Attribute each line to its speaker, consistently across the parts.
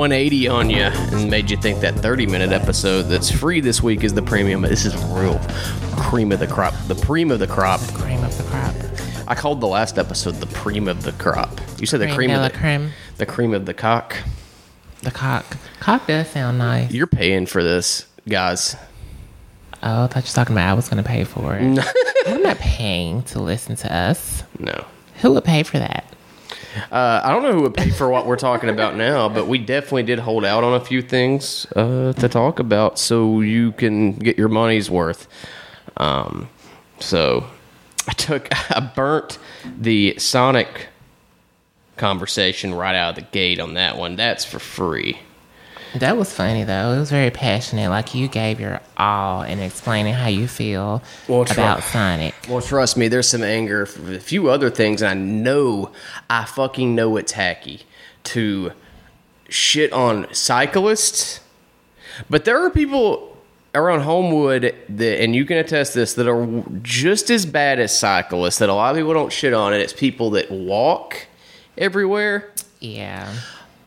Speaker 1: 180 on you and made you think that 30 minute episode that's free this week is the premium. This is real cream of the crop. The cream of the crop.
Speaker 2: Cream of the crop.
Speaker 1: I called the last episode the cream of the crop. You said the
Speaker 2: Cream
Speaker 1: cream, of the
Speaker 2: cream.
Speaker 1: the cream of the cock.
Speaker 2: The cock. Cock does sound nice.
Speaker 1: You're paying for this, guys.
Speaker 2: Oh, I thought you were talking about I was going to pay for it. I'm not paying to listen to us.
Speaker 1: No.
Speaker 2: Who would pay for that?
Speaker 1: Uh, I don't know who would pay for what we're talking about now, but we definitely did hold out on a few things uh, to talk about so you can get your money's worth. Um, so I took, I burnt the Sonic conversation right out of the gate on that one. That's for free.
Speaker 2: That was funny though. It was very passionate. Like you gave your all in explaining how you feel
Speaker 1: Well, try-
Speaker 2: about Sonic.
Speaker 1: Well, trust me, there's some anger for a few other things, and I know, I fucking know it's hacky to shit on cyclists, but there are people around Homewood that, and you can attest this, that are just as bad as cyclists that a lot of people don't shit on, and it's people that walk everywhere.
Speaker 2: Yeah.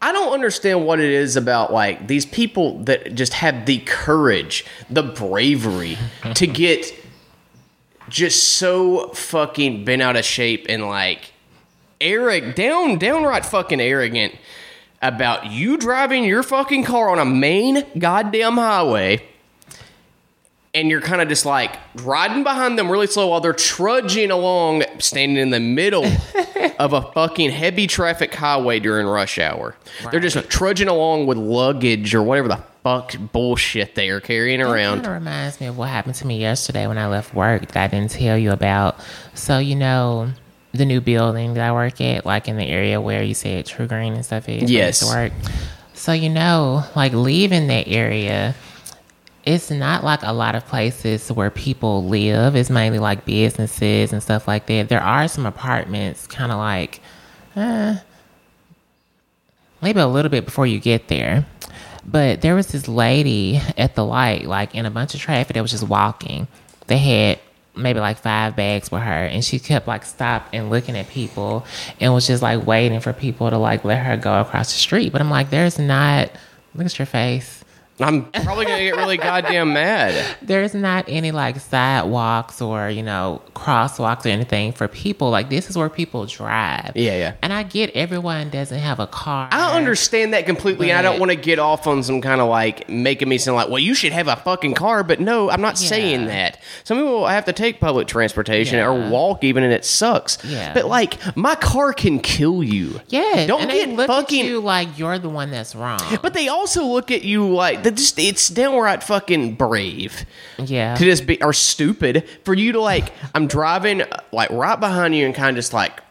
Speaker 1: I don't understand what it is about like these people that just have the courage, the bravery to get just so fucking bent out of shape and like Eric down, downright fucking arrogant about you driving your fucking car on a main goddamn highway and you're kind of just like riding behind them really slow while they're trudging along, standing in the middle of a fucking heavy traffic highway during rush hour. They're just trudging along with luggage or whatever the fuck bullshit they are carrying around.
Speaker 2: Kind of reminds me of what happened to me yesterday when I left work that I didn't tell you about. So you know the new building that I work at, like in the area where you said TruGreen and stuff is. where I to
Speaker 1: Yes.
Speaker 2: work. So you know, like leaving that area, it's not like a lot of places where people live. It's mainly like businesses and stuff like that. There are some apartments, kind of like, uh, maybe a little bit before you get there. But there was this lady at the light, like in a bunch of traffic that was just walking. They had maybe like five bags with her, and she kept like stopped and looking at people and was just like waiting for people to like let her go across the street. But I'm like, there's not, look at your face.
Speaker 1: I'm probably gonna get really goddamn mad.
Speaker 2: There's not any like sidewalks or, you know, crosswalks or anything for people. Like, this is where people drive.
Speaker 1: Yeah, yeah.
Speaker 2: And I get everyone doesn't have a car.
Speaker 1: I understand that completely, and I don't want to get off on some kind of like making me sound like, well, you should have a fucking car, but no, I'm not saying that. Some people have to take public transportation or walk even, and it sucks.
Speaker 2: Yeah.
Speaker 1: But like, my car can kill you.
Speaker 2: Yeah.
Speaker 1: Don't
Speaker 2: and
Speaker 1: get
Speaker 2: they look
Speaker 1: fucking.
Speaker 2: at you like you're the one that's wrong.
Speaker 1: But they also look at you like that. Just it's downright fucking brave
Speaker 2: yeah.
Speaker 1: to just be or stupid for you to like. I'm driving uh, like right behind you and kind of just like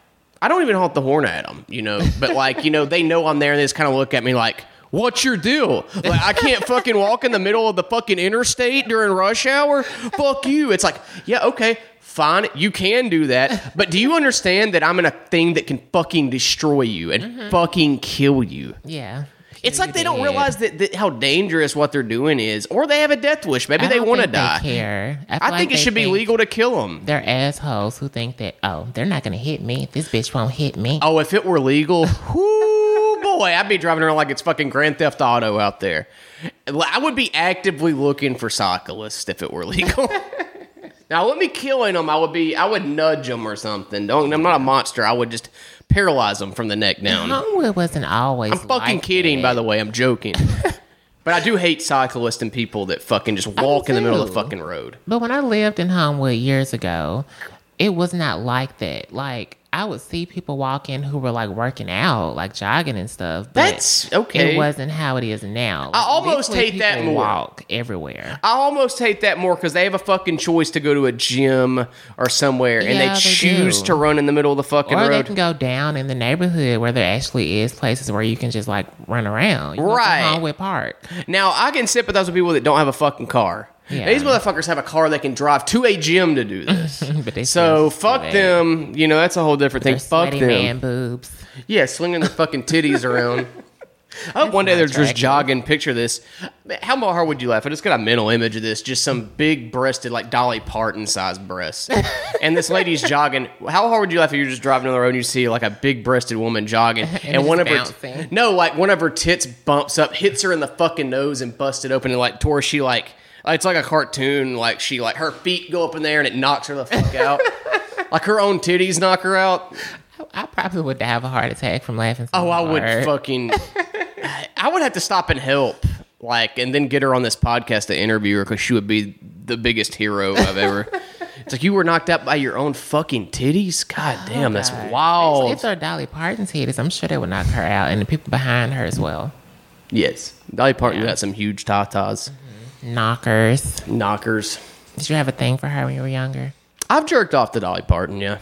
Speaker 1: I don't even honk the horn at them, you know. But like you know, they know I'm there and they just kind of look at me like. What's your deal? Like I can't fucking walk in the middle of the fucking interstate during rush hour. Fuck you. It's like, yeah, okay, fine, you can do that, but do you understand that I'm in a thing that can fucking destroy you and fucking kill you?
Speaker 2: yeah.
Speaker 1: It's like they don't realize that, that how dangerous what they're doing is, or they have a death wish. Maybe they want to
Speaker 2: think they
Speaker 1: die.
Speaker 2: care. I,
Speaker 1: I
Speaker 2: like
Speaker 1: think it should be legal to kill them.
Speaker 2: They're assholes who think that oh they're not gonna hit me. This bitch won't hit me.
Speaker 1: Oh, if it were legal, whoo boy, I'd be driving around like it's fucking Grand Theft Auto out there. I would be actively looking for cyclists if it were legal. now, let me killing them. I would be. I would nudge them or something. Don't. I'm not a monster. I would just paralyze them from the neck down.
Speaker 2: Homewood wasn't always.
Speaker 1: I'm fucking
Speaker 2: like
Speaker 1: kidding,
Speaker 2: that.
Speaker 1: by the way. I'm joking. but I do hate cyclists and people that fucking just walk in the middle of the fucking road.
Speaker 2: But when I lived in Homewood years ago, it was not like that. Like I would see people walking who were like working out, like jogging and stuff. But
Speaker 1: That's okay.
Speaker 2: It wasn't how it is now.
Speaker 1: I almost hate that more.
Speaker 2: Walk everywhere.
Speaker 1: I almost hate that more because they have a fucking choice to go to a gym or somewhere, and
Speaker 2: Yeah,
Speaker 1: they
Speaker 2: they
Speaker 1: choose
Speaker 2: do.
Speaker 1: to run in the middle of the fucking
Speaker 2: Or they
Speaker 1: road.
Speaker 2: can go down in the neighborhood where there actually is places where you can just like run around. You
Speaker 1: Right.
Speaker 2: Homewood Park.
Speaker 1: Now I can sympathize with people that don't have a fucking car.
Speaker 2: Yeah.
Speaker 1: These motherfuckers have a car that can drive to a gym to do this.
Speaker 2: But they
Speaker 1: so fuck
Speaker 2: that.
Speaker 1: them. You know that's a whole different thing. Fuck them.
Speaker 2: man boobs.
Speaker 1: Yeah, slinging their fucking titties around. I hope one day they're just jogging. Picture this. How hard would you laugh? I just got a mental image of this. Just some big breasted, like Dolly Parton sized breasts. and this lady's jogging. How hard would you laugh if you're just driving on the road and you see like a big breasted woman jogging and,
Speaker 2: it's
Speaker 1: one of her
Speaker 2: bouncing.
Speaker 1: no, like one of her tits bumps up, hits her in the fucking nose and busted open and like tore she like it's like a cartoon. Like she like her feet go up in there and it knocks her the fuck out. like her own titties knock her out.
Speaker 2: I probably would have a heart attack from laughing. So
Speaker 1: Oh, I would fucking. I would have to stop and help, like, and then get her on this podcast to interview her because she would be the biggest hero I've ever. it's like you were knocked out by your own fucking titties. God oh, damn, that's
Speaker 2: Oh, God.
Speaker 1: wild.
Speaker 2: If they're Dolly Parton's titties, I'm sure they would knock her out, and the people behind her as well.
Speaker 1: yes, Dolly Parton
Speaker 2: Yeah.
Speaker 1: got some huge tatas,
Speaker 2: Knockers.
Speaker 1: knockers.
Speaker 2: Did you have a thing for her when you were younger?
Speaker 1: I've jerked off to Dolly Parton. Yeah,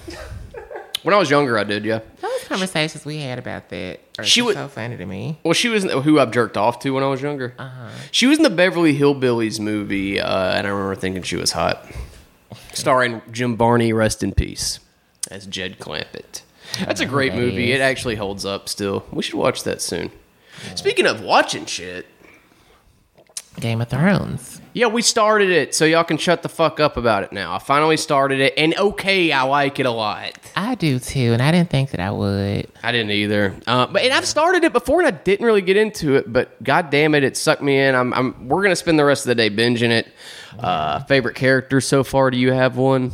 Speaker 1: when I was younger, I did. Yeah.
Speaker 2: Those conversations we had about that are
Speaker 1: She was
Speaker 2: so funny to me.
Speaker 1: Well, she was who I've jerked off to when I was younger.
Speaker 2: Uh-huh.
Speaker 1: She was in the Beverly Hillbillies movie, uh, and I remember thinking she was hot. Starring Jim Varney, rest in peace, as Jed Clampett. That's a great movie. It actually holds up still. We should watch that soon. Speaking of watching shit,
Speaker 2: Game of Thrones.
Speaker 1: yeah, we started it, so y'all can shut the fuck up about it now. I finally started it, and okay, I like it a lot.
Speaker 2: I do too, and I didn't think that I would.
Speaker 1: I didn't either. Uh, but and I've started it before, and I didn't really get into it. But god damn it, it sucked me in. I'm, I'm we're gonna spend the rest of the day binging it. Uh, favorite character so far? Do you have one?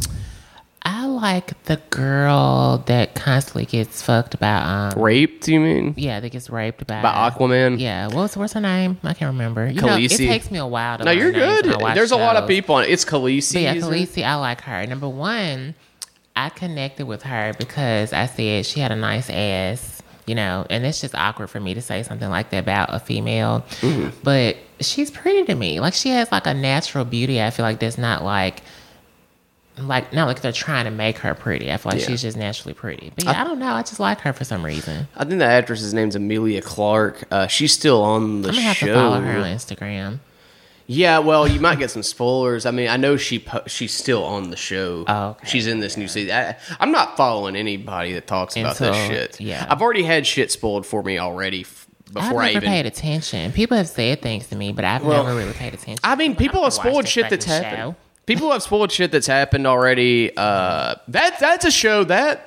Speaker 2: Like the girl that constantly gets fucked by um
Speaker 1: Raped? You mean?
Speaker 2: yeah, that gets raped by
Speaker 1: By Aquaman?
Speaker 2: Yeah, what's what's her name? I can't remember. You know, it takes me a while to
Speaker 1: No, you're good.
Speaker 2: when I watch
Speaker 1: There's a lot of people on it. It's Khaleesi.
Speaker 2: But yeah,
Speaker 1: it?
Speaker 2: Khaleesi, I like her. Number one, I connected with her because I said she had a nice ass, you know, and it's just awkward for me to say something like that about a female.
Speaker 1: Mm-hmm.
Speaker 2: But she's pretty to me. Like she has like a natural beauty. I feel like that's not like like not like they're trying to make her pretty. I feel like
Speaker 1: Yeah.
Speaker 2: she's just naturally pretty. But yeah, I, don't know. I just like her for some reason.
Speaker 1: I think the actress's name's Emilia Clarke. Uh, she's still on the
Speaker 2: I'm gonna have
Speaker 1: show.
Speaker 2: to follow her on Instagram.
Speaker 1: Yeah, well, you might get some spoilers. I mean, I know she po- she's still on the show.
Speaker 2: Oh, okay.
Speaker 1: She's in this new season. I, I'm not following anybody that talks about
Speaker 2: this
Speaker 1: shit.
Speaker 2: yeah.
Speaker 1: I've already had shit spoiled for me already f-
Speaker 2: I've
Speaker 1: before I
Speaker 2: never
Speaker 1: even.
Speaker 2: paid attention. People have said things to me, but I've
Speaker 1: Well,
Speaker 2: never really paid attention.
Speaker 1: I mean, people have spoiled shit that's happened.
Speaker 2: show.
Speaker 1: People have spoiled shit that's happened already. Uh, that that's a show that,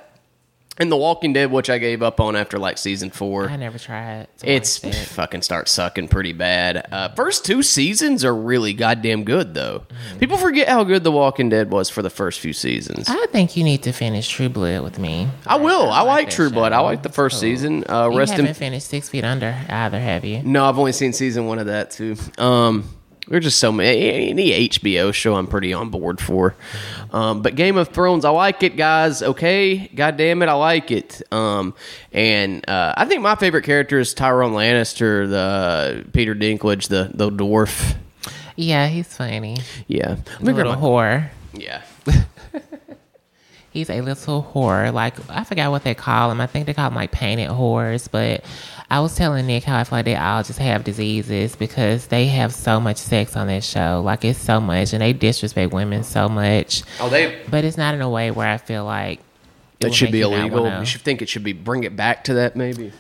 Speaker 1: and The Walking Dead, which I gave up on after like season four.
Speaker 2: I never tried. to
Speaker 1: It's
Speaker 2: that.
Speaker 1: fucking start sucking pretty bad. Uh, first two seasons are really goddamn good though. People forget how good The Walking Dead was for the first few seasons.
Speaker 2: I think you need to finish True Blood with me.
Speaker 1: I will. I like
Speaker 2: that
Speaker 1: True Blood. I like the first
Speaker 2: Cool.
Speaker 1: season. Uh,
Speaker 2: You
Speaker 1: rest
Speaker 2: haven't
Speaker 1: in.
Speaker 2: finished Six Feet Under either, have you?
Speaker 1: No, I've only seen season one of that too. Um, we're just so many. Any HBO show, I'm pretty on board for. Um, but Game of Thrones, I like it, guys. Okay, God damn it, I like it. Um, and uh, I think my favorite character is Tyrion Lannister, the Peter Dinklage, the the dwarf.
Speaker 2: Yeah, he's funny.
Speaker 1: Yeah,
Speaker 2: A little whore.
Speaker 1: Yeah.
Speaker 2: He's a little whore. Like I forgot what they call him. I think they call him like painted whores. But I was telling Nick how I feel like they all just have diseases because they have so much sex on that show. Like it's so much, and they disrespect women so much.
Speaker 1: Oh, they.
Speaker 2: But it's not in a way where I feel like it
Speaker 1: That should be illegal.
Speaker 2: wanna-
Speaker 1: You should think it should be. Bring it back to that, maybe.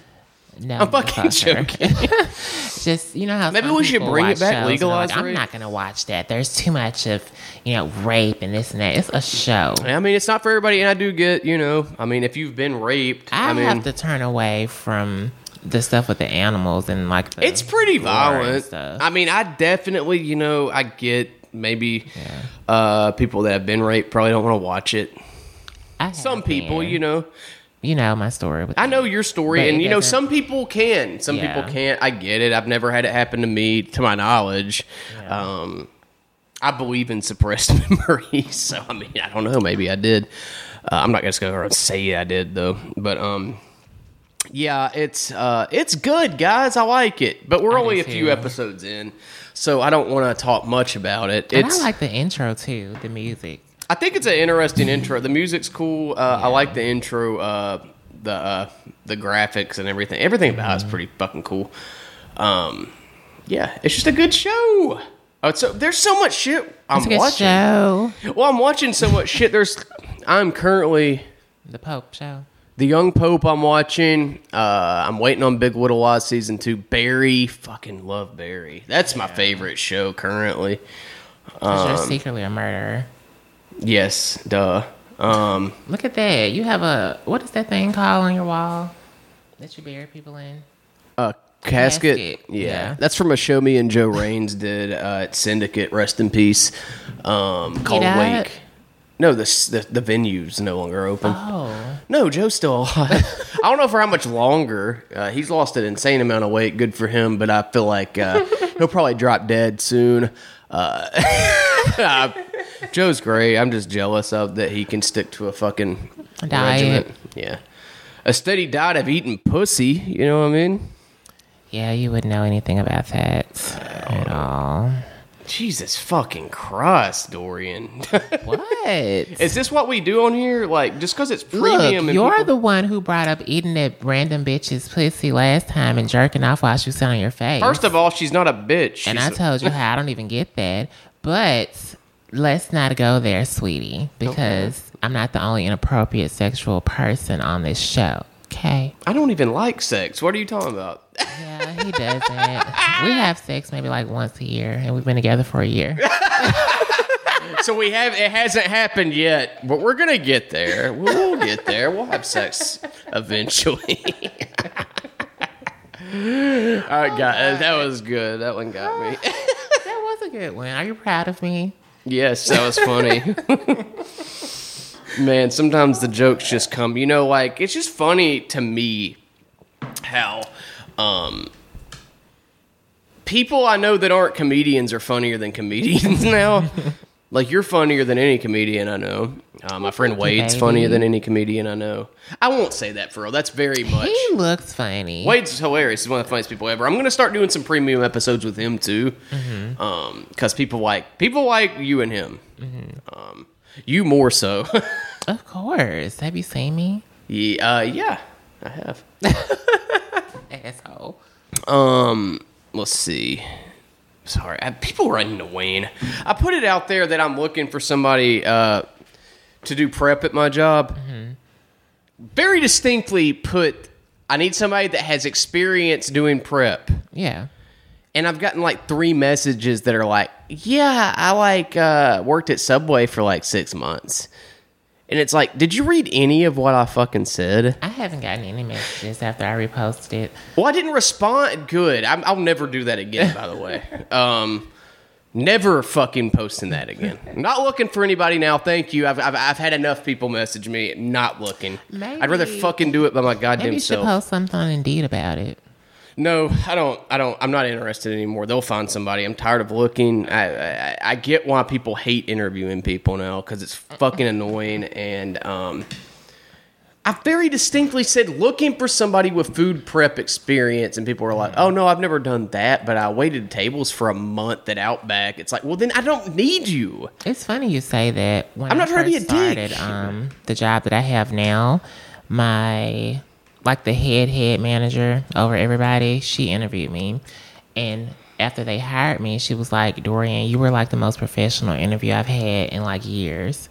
Speaker 2: No,
Speaker 1: I'm fucking
Speaker 2: fuck just you know how
Speaker 1: Maybe we should bring it back, legalize
Speaker 2: Like, I'm not gonna watch that. There's too much of you know rape and this and that. It's a show.
Speaker 1: I mean, it's not for everybody, and I do get, you know, I mean, if you've been raped,
Speaker 2: I,
Speaker 1: I, mean,
Speaker 2: have to turn away from the stuff with the animals and like the
Speaker 1: it's pretty violent.
Speaker 2: stuff.
Speaker 1: I mean, I definitely, you know, I get maybe uh, people that have been raped probably don't want to watch it. Some people,
Speaker 2: been.
Speaker 1: you know,
Speaker 2: you know my story. With
Speaker 1: I know your story, and you know, some people can, some
Speaker 2: Yeah.
Speaker 1: people can't. I get it. I've never had it happen to me, to my knowledge. Um, I believe in suppressed memories, so I mean, I don't know. Maybe I did. Uh, I'm not gonna go around and say I did though, but um, yeah, it's uh, it's good, guys. I like it, but we're
Speaker 2: I
Speaker 1: only a few
Speaker 2: too.
Speaker 1: episodes in, so I don't want to talk much about it.
Speaker 2: And
Speaker 1: It's
Speaker 2: I like the intro too, the music.
Speaker 1: I think it's an interesting intro. The music's cool. Uh, I like the intro. Uh, the uh, the graphics and everything. Everything about it's pretty fucking cool. Um, yeah, it's just a good show. Oh, so there's so much shit I'm
Speaker 2: It's a good
Speaker 1: watching.
Speaker 2: show.
Speaker 1: Well, I'm watching so much shit. There's, I'm currently
Speaker 2: The Pope show.
Speaker 1: the Young Pope. I'm watching. Uh, I'm waiting on Big Little Lies season two. Barry, fucking love Barry. That's my favorite show currently. Um,
Speaker 2: you're secretly a murderer.
Speaker 1: Yes, duh. Um,
Speaker 2: Look at that. You have a what is that thing called on your wall that you bury people in?
Speaker 1: A casket.
Speaker 2: Casket,
Speaker 1: Yeah.
Speaker 2: yeah.
Speaker 1: that's from a show me and Joe Raines did uh, at Syndicate. Rest in peace. Um, called? Wake. No, the, the the venue's no longer open.
Speaker 2: Oh,
Speaker 1: No, Joe's still alive. I don't know for how much longer. Uh, he's lost an insane amount of weight. Good for him, but I feel like uh, he'll probably drop dead soon. Uh, uh, Joe's great. I'm just jealous of that he can stick to a fucking
Speaker 2: Diet.
Speaker 1: regiment. Yeah, a steady diet of eating pussy. You know what I mean?
Speaker 2: yeah. You wouldn't know anything about that at uh, all.
Speaker 1: Jesus fucking Christ, Dorian.
Speaker 2: What?
Speaker 1: Is this what we do on here? Like, just because it's premium
Speaker 2: Look,
Speaker 1: and
Speaker 2: you're
Speaker 1: people-
Speaker 2: the one who brought up eating that random bitch's pussy last time and jerking off while she was sitting on your face.
Speaker 1: First of all, she's not a bitch.
Speaker 2: and
Speaker 1: She's
Speaker 2: I told you how I don't even get that. But let's not go there, sweetie, because I'm not the only inappropriate sexual person on this show. Okay.
Speaker 1: I don't even like sex. What are you talking about?
Speaker 2: Yeah, he doesn't. we have sex maybe like once a year, and we've been together for a year.
Speaker 1: so we have it hasn't happened yet, but we're gonna get there. We'll get there. We'll have sex eventually. All right, guys, that was good. That one got me.
Speaker 2: that was a good one. Are you proud of me?
Speaker 1: Yes, that was funny. Man, sometimes the jokes just come. You know, like it's just funny to me how um people I know that aren't comedians are funnier than comedians now. Like you're funnier than any comedian I know. Uh, my friend Wade's
Speaker 2: baby.
Speaker 1: funnier than any comedian I know. I won't say that for real. That's very much.
Speaker 2: He looks funny.
Speaker 1: Wade's hilarious. He's one of the funniest people ever. I'm gonna start doing some premium episodes with him too,
Speaker 2: Mm-hmm.
Speaker 1: um, because people like people like you and him.
Speaker 2: Mm-hmm.
Speaker 1: Um, you more so.
Speaker 2: Of course. Have you seen me?
Speaker 1: yeah, uh, yeah, I have.
Speaker 2: Asshole.
Speaker 1: Um, let's see. Sorry, I, people to Wayne. I put it out there that I'm looking for somebody uh, to do prep at my job. Very distinctly put. I need somebody that has experience doing prep.
Speaker 2: Yeah.
Speaker 1: and I've gotten like three messages that are like, "Yeah, I like uh, worked at Subway for like six months," and it's like, "Did you read any of what I fucking said?"
Speaker 2: I haven't gotten any messages after I reposted. it.
Speaker 1: Well, I didn't respond. Good. I'm, I'll never do that again. By the way, um, never fucking posting that again. not looking for anybody now. Thank you. I've, I've, I've had enough people message me. Not looking. Maybe, I'd rather fucking do it by my
Speaker 2: Maybe
Speaker 1: goddamn
Speaker 2: you should
Speaker 1: self.
Speaker 2: post something on Indeed about it.
Speaker 1: No, I don't. I don't. I'm not interested anymore. They'll find somebody. I'm tired of looking. I I, I get why people hate interviewing people now because it's fucking annoying. And um, I very distinctly said looking for somebody with food prep experience, and people were like, "Oh no, I've never done that." But I waited tables for a month at Outback. It's like, well, then I don't need you.
Speaker 2: It's funny you say that. When
Speaker 1: I'm not
Speaker 2: I
Speaker 1: trying to be a dick.
Speaker 2: started, um, the job that I have now, my like the head head manager over everybody, she interviewed me, and after they hired me, she was like, "Dorian, you were like the most professional interview I've had in like years."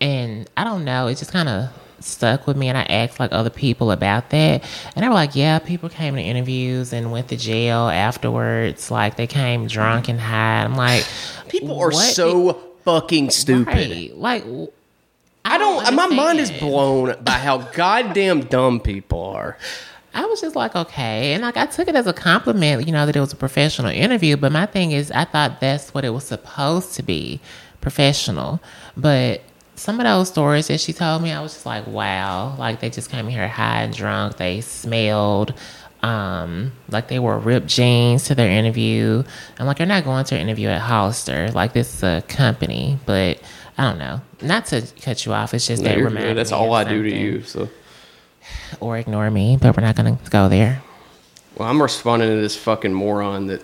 Speaker 2: And I don't know, it just kind of stuck with me. And I asked like other people about that, and they were like, "Yeah, people came to interviews and went to jail afterwards. Like they came drunk and high." I'm like,
Speaker 1: People are
Speaker 2: "What
Speaker 1: so fucking stupid.
Speaker 2: Right. Like,
Speaker 1: I don't. My mind is blown by how goddamn dumb people are.
Speaker 2: I was just like, okay. And like, I took it as a compliment, you know, that it was a professional interview. But my thing is, I thought that's what it was supposed to be professional. But some of those stories that she told me, I was just like, wow. Like, they just came here high and drunk. They smelled um, like they wore ripped jeans to their interview. I'm like, you're not going to an interview at Hollister. Like this is a company, but I don't know. Not to cut you off. It's just
Speaker 1: No,
Speaker 2: that reminded.
Speaker 1: That's all I do to you. So,
Speaker 2: Or ignore me, but we're not gonna go there.
Speaker 1: well, I'm responding to this fucking moron that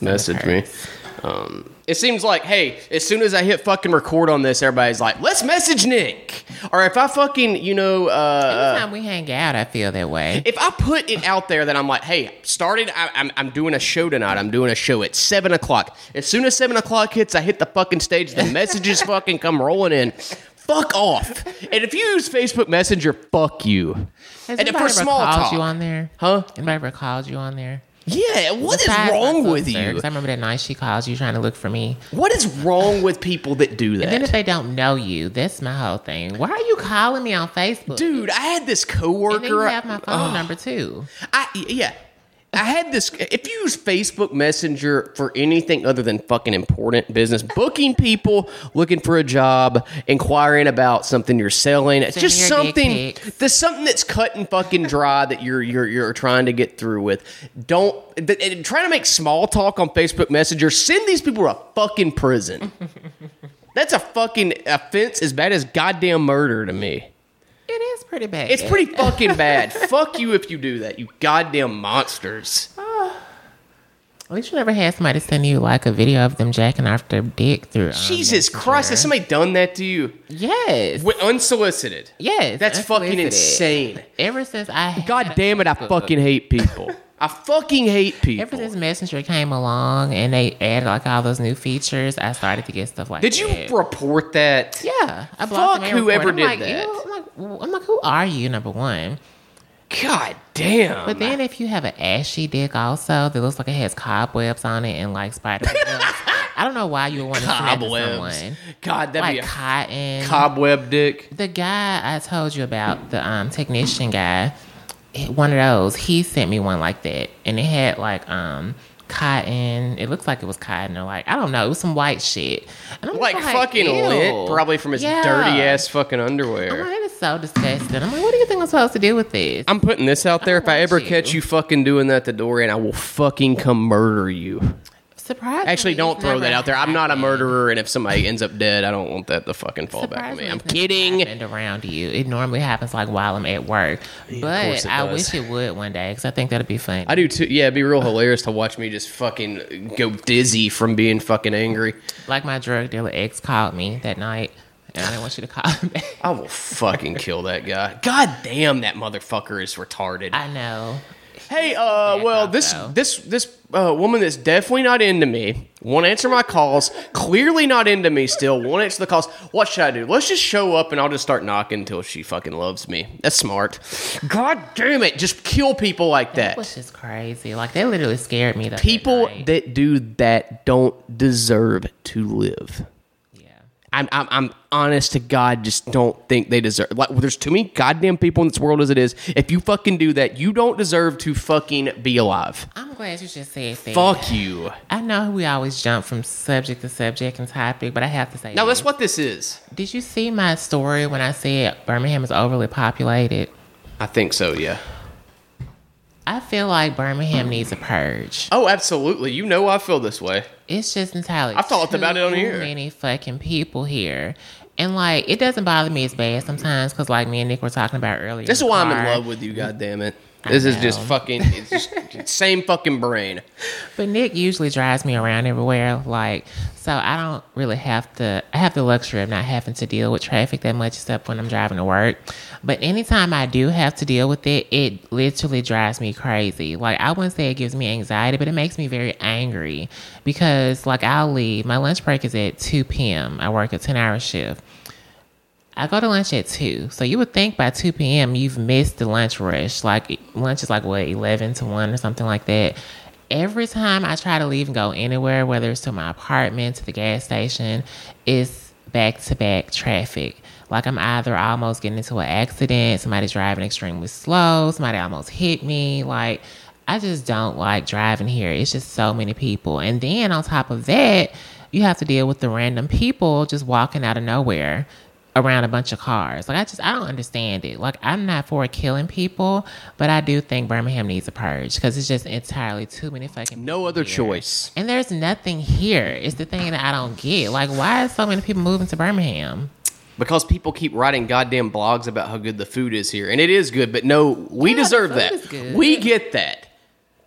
Speaker 1: messaged me. Um, it seems like, hey, as soon as I hit fucking record on this, everybody's like, let's message Nick. Or if I fucking, you know, uh,
Speaker 2: Every time we hang out, I feel that way.
Speaker 1: if I put it out there that I'm like, hey, started, I, I'm, I'm doing a show tonight. I'm doing a show at seven o'clock. As soon as seven o'clock hits, I hit the fucking stage. The messages fucking come rolling in. Fuck off. And if you use Facebook Messenger, fuck you.
Speaker 2: Has
Speaker 1: and
Speaker 2: anybody
Speaker 1: for small talk,
Speaker 2: you on there?
Speaker 1: huh?
Speaker 2: Anybody ever called you on there?
Speaker 1: Yeah, what is
Speaker 2: Besides my
Speaker 1: wrong with
Speaker 2: sister,
Speaker 1: you?
Speaker 2: 'cause I remember that night she called you trying to look for me.
Speaker 1: What is wrong with people that do that?
Speaker 2: And then if
Speaker 1: that?
Speaker 2: they don't know you, that's my whole thing. Why are you calling me on Facebook?
Speaker 1: Dude, I had this
Speaker 2: and then you
Speaker 1: coworker.
Speaker 2: have my phone number too.
Speaker 1: I yeah. I had this. If you use Facebook Messenger for anything other than fucking important business, booking people, looking for a job, inquiring about something you're selling, it's just something. There's something that's cut and fucking dry that you're you're you're trying to get through with. Don't trying to make small talk on Facebook Messenger. Send these people to a fucking prison. That's a fucking offense as bad as goddamn murder to me.
Speaker 2: Pretty bad.
Speaker 1: It's pretty fucking bad. Fuck you if you do that, you goddamn monsters.
Speaker 2: At least you never had somebody send you like a video of them jacking off their dick through. Um,
Speaker 1: Jesus
Speaker 2: Messenger.
Speaker 1: Christ, has somebody done that to you?
Speaker 2: Yes.
Speaker 1: Wi- unsolicited.
Speaker 2: yes.
Speaker 1: That's fucking insane.
Speaker 2: Ever since I
Speaker 1: God damn it, I fucking hate people. I fucking hate people.
Speaker 2: Ever since Messenger came along and they added like all those new features, I started to get stuff like
Speaker 1: Did you
Speaker 2: that.
Speaker 1: report that?
Speaker 2: Yeah, I
Speaker 1: Fuck
Speaker 2: blocked them
Speaker 1: whoever did that.
Speaker 2: Like, "Ew," I'm like, I'm like, who are you? Number one.
Speaker 1: God damn.
Speaker 2: But then if you have an ashy dick also that looks like it has cobwebs on it and like spider webs, I don't know why you would want to that
Speaker 1: cobwebs.
Speaker 2: someone.
Speaker 1: God, that'd
Speaker 2: Like
Speaker 1: be a
Speaker 2: cotton.
Speaker 1: cobweb dick.
Speaker 2: the guy I told you about, the um, technician guy, one of those, he sent me one like that. And it had like um cotton. It looks like it was cotton or like I don't know, it was some white shit. And I'm
Speaker 1: Like, fucking
Speaker 2: ew.
Speaker 1: lint, probably from his
Speaker 2: Yeah.
Speaker 1: dirty ass fucking
Speaker 2: I'm
Speaker 1: underwear.
Speaker 2: like, it is so disgusting. I'm like, what do you think I'm supposed to do with this?
Speaker 1: I'm putting this out there.
Speaker 2: I
Speaker 1: If I ever
Speaker 2: you.
Speaker 1: catch you fucking doing that at the door, and I will fucking come murder you.
Speaker 2: Surprisingly,
Speaker 1: Actually, don't throw that out there. I'm not a murderer, and if somebody ends up dead, I don't want that to fucking fall back on me. I'm kidding.
Speaker 2: happened around you. It normally happens like while I'm at work,
Speaker 1: course
Speaker 2: but I
Speaker 1: does.
Speaker 2: wish it would one day because I think that'd be fun.
Speaker 1: I do too. Yeah, it'd be real hilarious to watch me just fucking go dizzy from being fucking angry.
Speaker 2: like my drug dealer ex called me that night, and I didn't want you to call him back.
Speaker 1: I will fucking kill that guy. God damn, that motherfucker is retarded.
Speaker 2: I know.
Speaker 1: Hey, uh, well, this this this uh, woman that's definitely not into me. Won't answer my calls. Clearly not into me. Still won't answer the calls. What should I do? Let's just show up and I'll just start knocking until she fucking loves me. That's smart. God damn it! Just kill people like
Speaker 2: That was just crazy. Like they literally scared me. That
Speaker 1: People that do that don't deserve to live. I'm, I'm, I'm honest to God, just don't think they deserve. Like, there's too many goddamn people in this world as it is. If you fucking do that, you don't deserve to fucking be alive.
Speaker 2: I'm glad you just said that.
Speaker 1: Fuck you.
Speaker 2: I know we always jump from subject to subject and topic, but I have to say.
Speaker 1: no,
Speaker 2: this.
Speaker 1: that's what this is.
Speaker 2: Did you see my story when I said Birmingham is overly populated?
Speaker 1: I think so. Yeah.
Speaker 2: I feel like Birmingham needs a purge.
Speaker 1: Oh, absolutely. You know I feel this way.
Speaker 2: It's just entirely.
Speaker 1: I've talked about it on here.
Speaker 2: Many fucking people here, and like it doesn't bother me as bad sometimes because like me and Nick were talking about earlier.
Speaker 1: This is why I'm in love with you. God damn it. This is just fucking. It's just same fucking brain.
Speaker 2: But Nick usually drives me around everywhere, like so I don't really have to. I have the luxury of not having to deal with traffic that much, except when I'm driving to work. But anytime I do have to deal with it, it literally drives me crazy. Like I wouldn't say it gives me anxiety, but it makes me very angry because like I'll leave. My lunch break is at two p.m. I work a ten hour shift. I go to lunch at two, so you would think by two p.m. you've missed the lunch rush. Like lunch is like what eleven to one or something like that. Every time I try to leave and go anywhere, whether it's to my apartment, to the gas station, it's back to back traffic. Like I'm either almost getting into an accident, somebody's driving extremely slow, somebody almost hit me. Like I just don't like driving here. It's just so many people, and then on top of that, you have to deal with the random people just walking out of nowhere around a bunch of cars. Like I just I don't understand it. Like I'm not for killing people, but I do think Birmingham needs a purge because it's just entirely too many fucking.
Speaker 1: No other
Speaker 2: here.
Speaker 1: choice.
Speaker 2: And there's nothing here. It's the thing that I don't get. Like why is so many people moving to Birmingham?
Speaker 1: Because people keep writing goddamn blogs about how good the food is here, and it is good. But no, we
Speaker 2: Yeah,
Speaker 1: deserve that. We get that.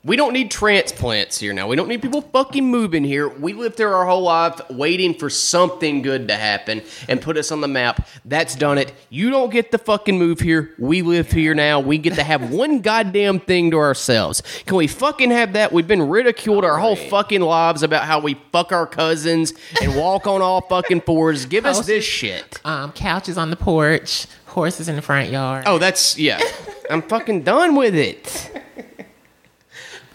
Speaker 1: We don't need transplants here now. We don't need people fucking moving here. We lived there our whole life waiting for something good to happen and put us on the map. That's done it. You don't get to fucking move here. We live here now. We get to have one goddamn thing to ourselves. Can we fucking have that? We've been ridiculed our whole fucking lives about how we fuck our cousins and walk on all fucking fours. Give us this shit.
Speaker 2: Um, couches on the porch, horses in the front yard.
Speaker 1: Oh, that's yeah. I'm fucking done with it.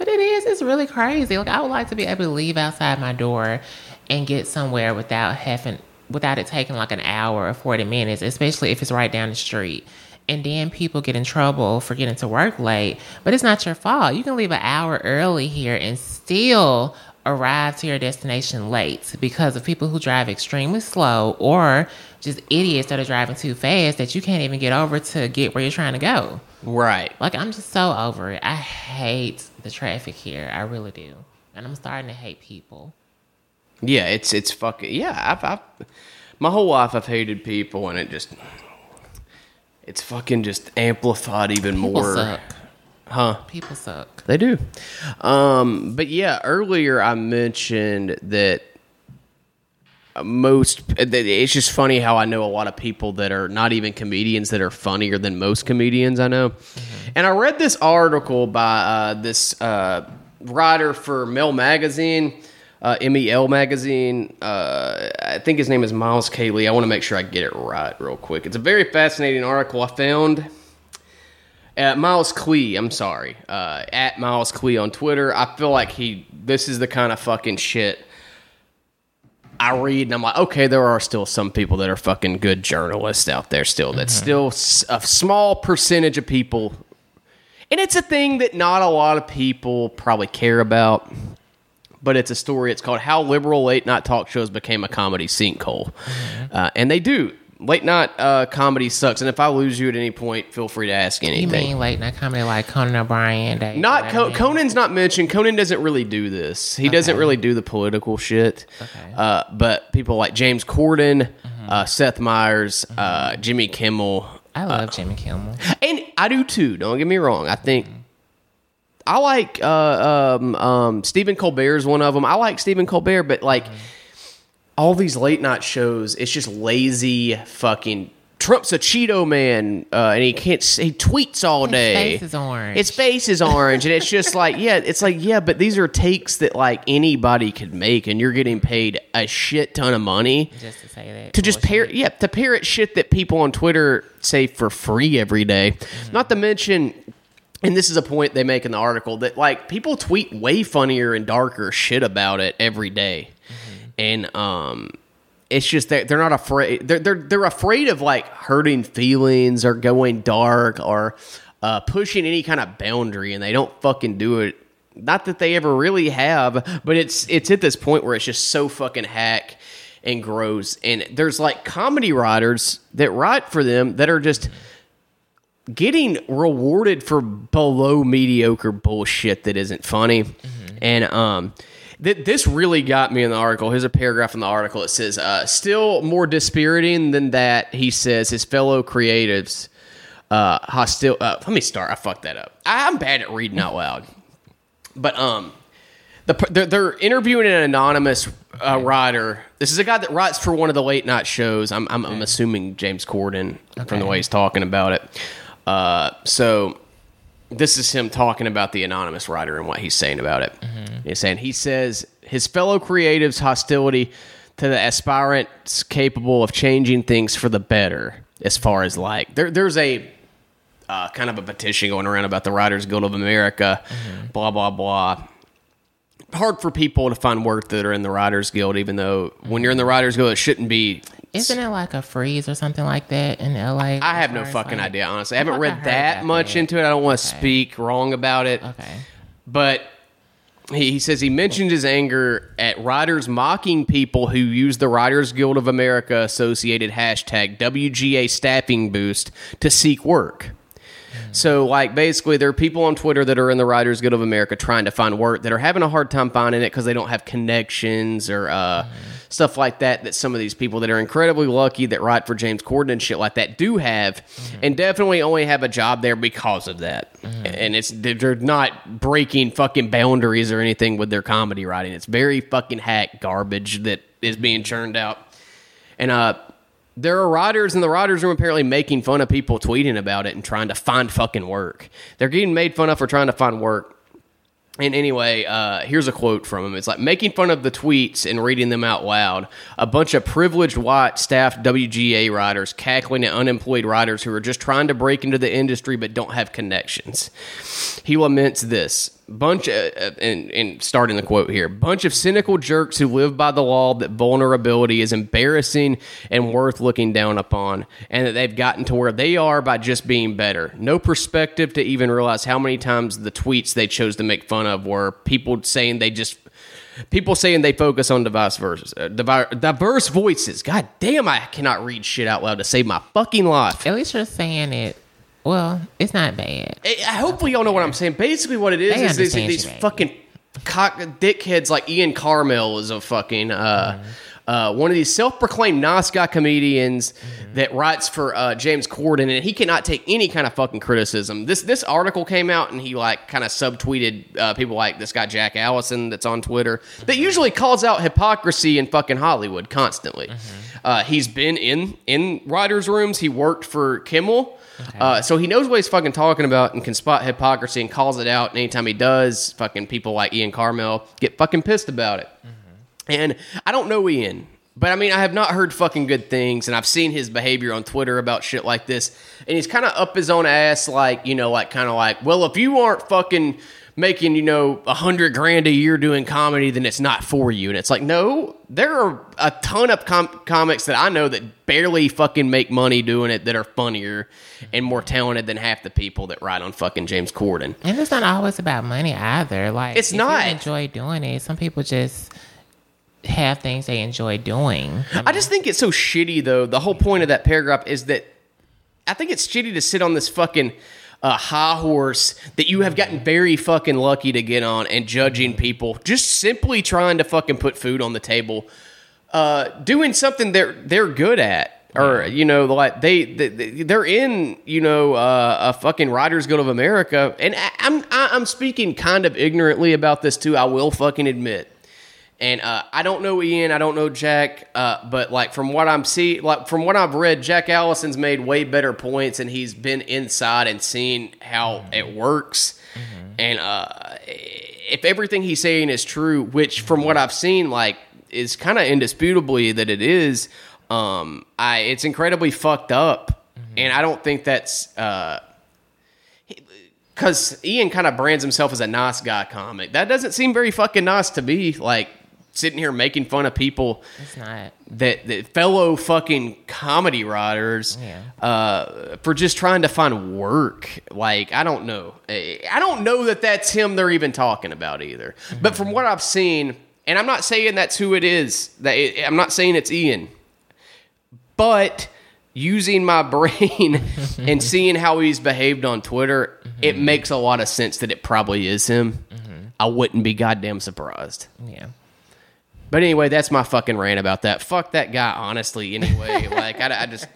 Speaker 2: But it is, it's really crazy. Like I would like to be able to leave outside my door and get somewhere without having without it taking like an hour or 40 minutes, especially if it's right down the street. And then people get in trouble for getting to work late, but it's not your fault. You can leave an hour early here and still arrive to your destination late because of people who drive extremely slow or just idiots that are driving too fast that you can't even get over to get where you're trying to go.
Speaker 1: Right.
Speaker 2: Like I'm just so over it. I hate the traffic here. I really do. And I'm starting to hate people.
Speaker 1: Yeah, it's it's fucking yeah. I've, I've my whole life I've hated people, and it just it's fucking just amplified even
Speaker 2: People
Speaker 1: more.
Speaker 2: suck.
Speaker 1: Huh?
Speaker 2: People suck.
Speaker 1: They do. Um, but yeah, earlier I mentioned that most it's just funny how I know a lot of people that are not even comedians that are funnier than most comedians I know. And I read this article by uh, this uh, writer for Mel Magazine, uh, MEL Magazine. Uh, I think his name is Miles Cayley. I want to make sure I get it right real quick. It's a very fascinating article I found. At Miles Klee, I'm sorry. Uh, at Miles Klee on Twitter. I feel like he. This is the kind of fucking shit I read, and I'm like, okay, there are still some people that are fucking good journalists out there. Still, that's still a small percentage of people, and it's a thing that not a lot of people probably care about. But it's a story. It's called "How Liberal Late Night Talk Shows Became a Comedy Sinkhole," uh, and they do. Late night uh, comedy sucks, and if I lose you at any point, feel free to ask anything.
Speaker 2: You mean late night comedy like Conan O'Brien? Dave
Speaker 1: Not Co-? Conan's not mentioned. Conan doesn't really do this. He doesn't really do the political shit.
Speaker 2: Okay.
Speaker 1: Uh, but people like James Corden, uh, Seth Meyers, uh, Jimmy Kimmel,
Speaker 2: I love Jimmy Kimmel.
Speaker 1: and I do too. Don't get me wrong. I think I like uh, um, um, Stephen Colbert is one of them. I like Stephen Colbert, but like all these late night shows, it's just lazy fucking. Trump's a Cheeto man, uh, and he can't. He tweets all day.
Speaker 2: His face is orange.
Speaker 1: His face is orange, and it's just like, yeah, it's like, yeah, but these are takes that like anybody could make, and you're getting paid a shit ton of money
Speaker 2: Just to say that.
Speaker 1: to just parrot, yeah, to parrot shit that people on Twitter say for free every day. Not to mention, and this is a point they make in the article that like people tweet way funnier and darker shit about it every day. And um. It's just that they're not afraid. They're they're they're afraid of like hurting feelings or going dark or uh, pushing any kind of boundary, and they don't fucking do it. Not that they ever really have, but it's it's at this point where it's just so fucking hack and gross. And there's like comedy writers that write for them that are just getting rewarded for below mediocre bullshit that isn't funny. And um th- this really got me in the article. Here's a paragraph in the article. It says, uh, still more dispiriting than that, he says, his fellow creatives uh hostile uh, let me start. I fucked that up. I'm bad at reading out loud. But um the, they're, they're interviewing an anonymous uh, writer. This is a guy that writes for one of the late night shows. I'm, I'm, I'm assuming James Corden from the way he's talking about it. Uh, so this is him talking about the anonymous writer and what he's saying about it. He's saying he says his fellow creatives' hostility to the aspirants capable of changing things for the better, as far as like there, there's a uh, kind of a petition going around about the Writers Guild of America, blah blah blah. Hard for people to find work that are in the Writers Guild, even though when you're in the Writers Guild, it shouldn't be.
Speaker 2: Isn't it like a freeze or something like that in LA?
Speaker 1: I have no fucking
Speaker 2: like-
Speaker 1: idea, honestly. I haven't
Speaker 2: I
Speaker 1: read
Speaker 2: heard
Speaker 1: that much into it. I don't want to
Speaker 2: Okay.
Speaker 1: speak wrong about it.
Speaker 2: Okay.
Speaker 1: But he, he says he mentioned his anger at writers mocking people who use the Writers Guild of America associated hashtag WGA staffing boost to seek work. So, like, basically, there are people on Twitter that are in the Writers Guild of America trying to find work that are having a hard time finding it because they don't have connections or uh, stuff like that. That some of these people that are incredibly lucky that write for James Corden and shit like that do have, and definitely only have a job there because of that. And it's they're not breaking fucking boundaries or anything with their comedy writing. It's very fucking hack garbage that is being churned out. And uh, there are writers in the writers' room apparently making fun of people tweeting about it and trying to find fucking work. They're getting made fun of for trying to find work. And anyway, uh, here's a quote from him. It's like making fun of the tweets and reading them out loud. A bunch of privileged white staff WGA writers cackling at unemployed writers who are just trying to break into the industry but don't have connections. He laments this bunch of, and, and starting the quote here bunch of cynical jerks who live by the law that vulnerability is embarrassing and worth looking down upon and that they've gotten to where they are by just being better no perspective to even realize how many times the tweets they chose to make fun of were people saying they just people saying they focus on diverse verses, uh, diverse voices god damn i cannot read shit out loud to save my fucking life
Speaker 2: At least you're saying it. Well, it's not bad.
Speaker 1: I- I- hopefully y'all know what I'm saying. Basically, what it is
Speaker 2: They
Speaker 1: is these,
Speaker 2: understand
Speaker 1: these
Speaker 2: you, baby.
Speaker 1: fucking cock dickheads like Ian Karmel is a fucking uh, uh, one of these self-proclaimed guy comedians that writes for uh, James Corden, and he cannot take any kind of fucking criticism. This this article came out, and he like kind of subtweeted uh, people like this guy Jack Allison that's on Twitter that usually calls out hypocrisy in fucking Hollywood constantly. Uh, he's been in in writers' rooms. He worked for Kimmel. Uh, so he knows what he's fucking talking about and can spot hypocrisy and calls it out. And anytime he does, fucking people like Ian Karmel get fucking pissed about it. And I don't know Ian, but I mean, I have not heard fucking good things, and I've seen his behavior on Twitter about shit like this. And he's kind of up his own ass, like, you know, like, kind of like, well, if you aren't fucking making, you know, a hundred grand a year doing comedy, then it's not for you. And it's like, no, there are a ton of com- comics that I know that barely fucking make money doing it that are funnier and more talented than half the people that write on fucking James Corden.
Speaker 2: And it's not always about money either. Like
Speaker 1: It's not.
Speaker 2: You enjoy doing it. Some people just have things they enjoy doing.
Speaker 1: I just think it's so shitty, though. The whole point of that paragraph is that I think it's shitty to sit on this fucking uh, high horse that you have gotten very fucking lucky to get on and judging people just simply trying to fucking put food on the table, uh, doing something they're they're good at. Or you know, like they, they they're in you know uh, a fucking Writers Guild of America, and I, I'm I- I'm speaking kind of ignorantly about this too. I will fucking admit, and uh, I don't know Ian, I don't know Jack, uh, but like from what I'm see, like from what I've read, Jack Allison's made way better points, and he's been inside and seen how it works. And uh, if everything he's saying is true, which from what I've seen, like is kind of indisputably that it is, um, I it's incredibly fucked up, and I don't think that's. Uh, because Ian kind of brands himself as a nice guy comic. That doesn't seem very fucking nice to me. Like sitting here making fun of people
Speaker 2: It's not.
Speaker 1: that, that fellow fucking comedy writers
Speaker 2: Yeah.
Speaker 1: uh, for just trying to find work. Like I don't know. I don't know that that's him they're even talking about either. But from what I've seen, and I'm not saying that's who it is. That it, I'm not saying it's Ian, but using my brain and seeing how he's behaved on Twitter, it makes a lot of sense that it probably is him. I wouldn't be goddamn surprised.
Speaker 2: Yeah.
Speaker 1: But anyway, that's my fucking rant about that. Fuck that guy, honestly. Anyway, like I, I just